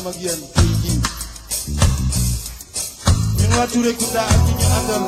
dia magian tinggi Yang lacu rekuta artinya adam.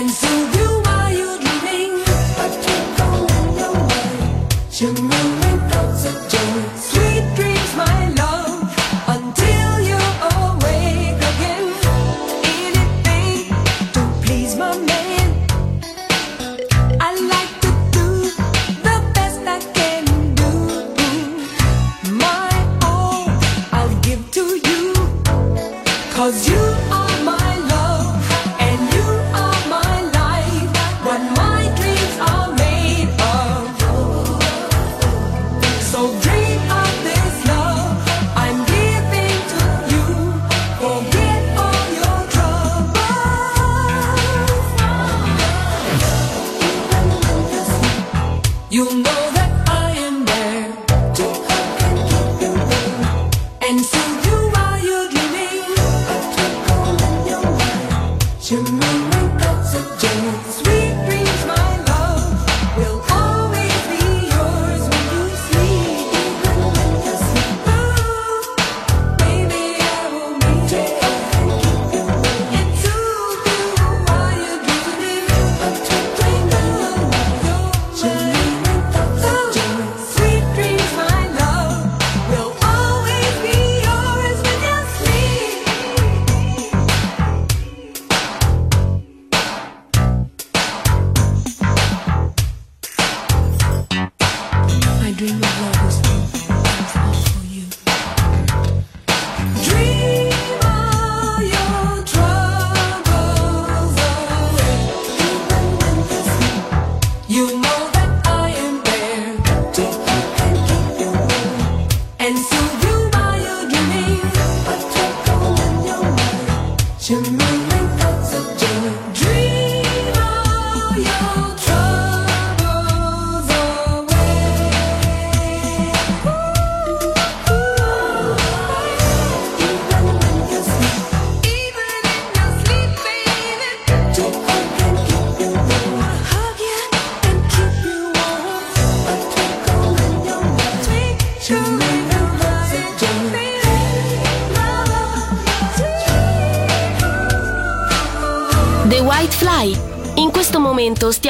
And so you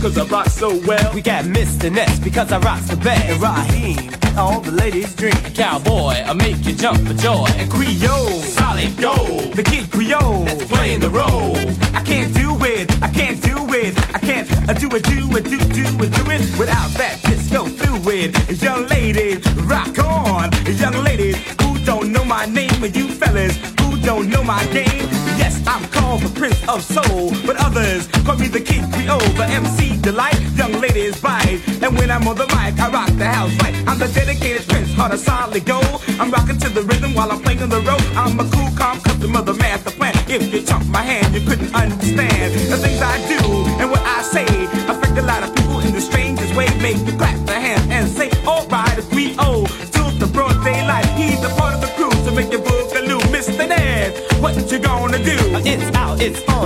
Cause I rock so well. We got Mr. Ness, because I rock the best. And Rahiem, all the ladies drink. Cowboy, I make you jump for joy. And Creole, solid gold. The kid Creole, that's playing the role. I can't do it, I can't do it, I can't uh, do it, do it, do, do it, do it without that disco fluid. Young ladies, rock on. Young ladies, who don't know my name, and you fellas who don't know my game. Yes, I'm called the Prince of Soul, but others call me the King Creole, the MC Delight. Young ladies bite, and when I'm on the mic, I rock the house right. I'm the dedicated Prince, heart of solid gold. I'm rocking to the rhythm while I'm playing on the rope. I'm a cool, calm customer, the master plan. If you chunk my hand, you couldn't understand the things I do and what I say. Affect a lot of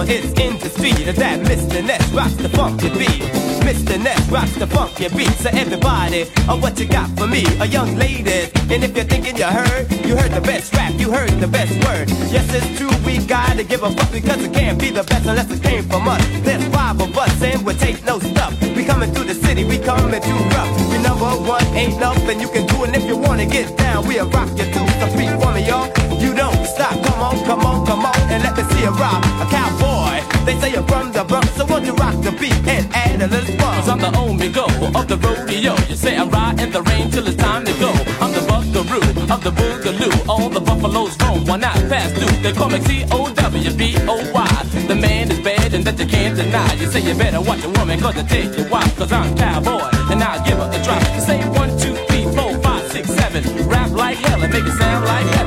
out, it's on, it's into speed. That Mr. Ness rocks the funky beat. Mr. Ness rocks the funky beat. So everybody, oh, what you got for me? A young lady. And if you're thinking you heard, you heard the best rap, you heard the best word. Yes, it's true, we gotta give a fuck because it can't be the best unless it came from us. There's five of us and we take no stuff. We coming through the city, we coming too rough. We number one ain't nothing you can do, and if you wanna get down, we'll rock you to the beat for me, y'all. You don't stop, come on, come on, come on, and let me see you rock. A cowboy, they say you're from the Bronx, so won't you rock the beat and add a little fun? Cause I'm the only go of the rodeo. You say I ride in the rain till it's time to go. I'm the buckaroo of the boogaloo. All the buffaloes roam why not pass through. They call me C-O-W-B-O-Y. The man is bad and that you can't deny. You say you better watch a woman cause I take your wife. Cause I'm cowboy and I'll give her a try. Say one, two, three, four, five, six, seven. Rap like hell and make it sound like heaven.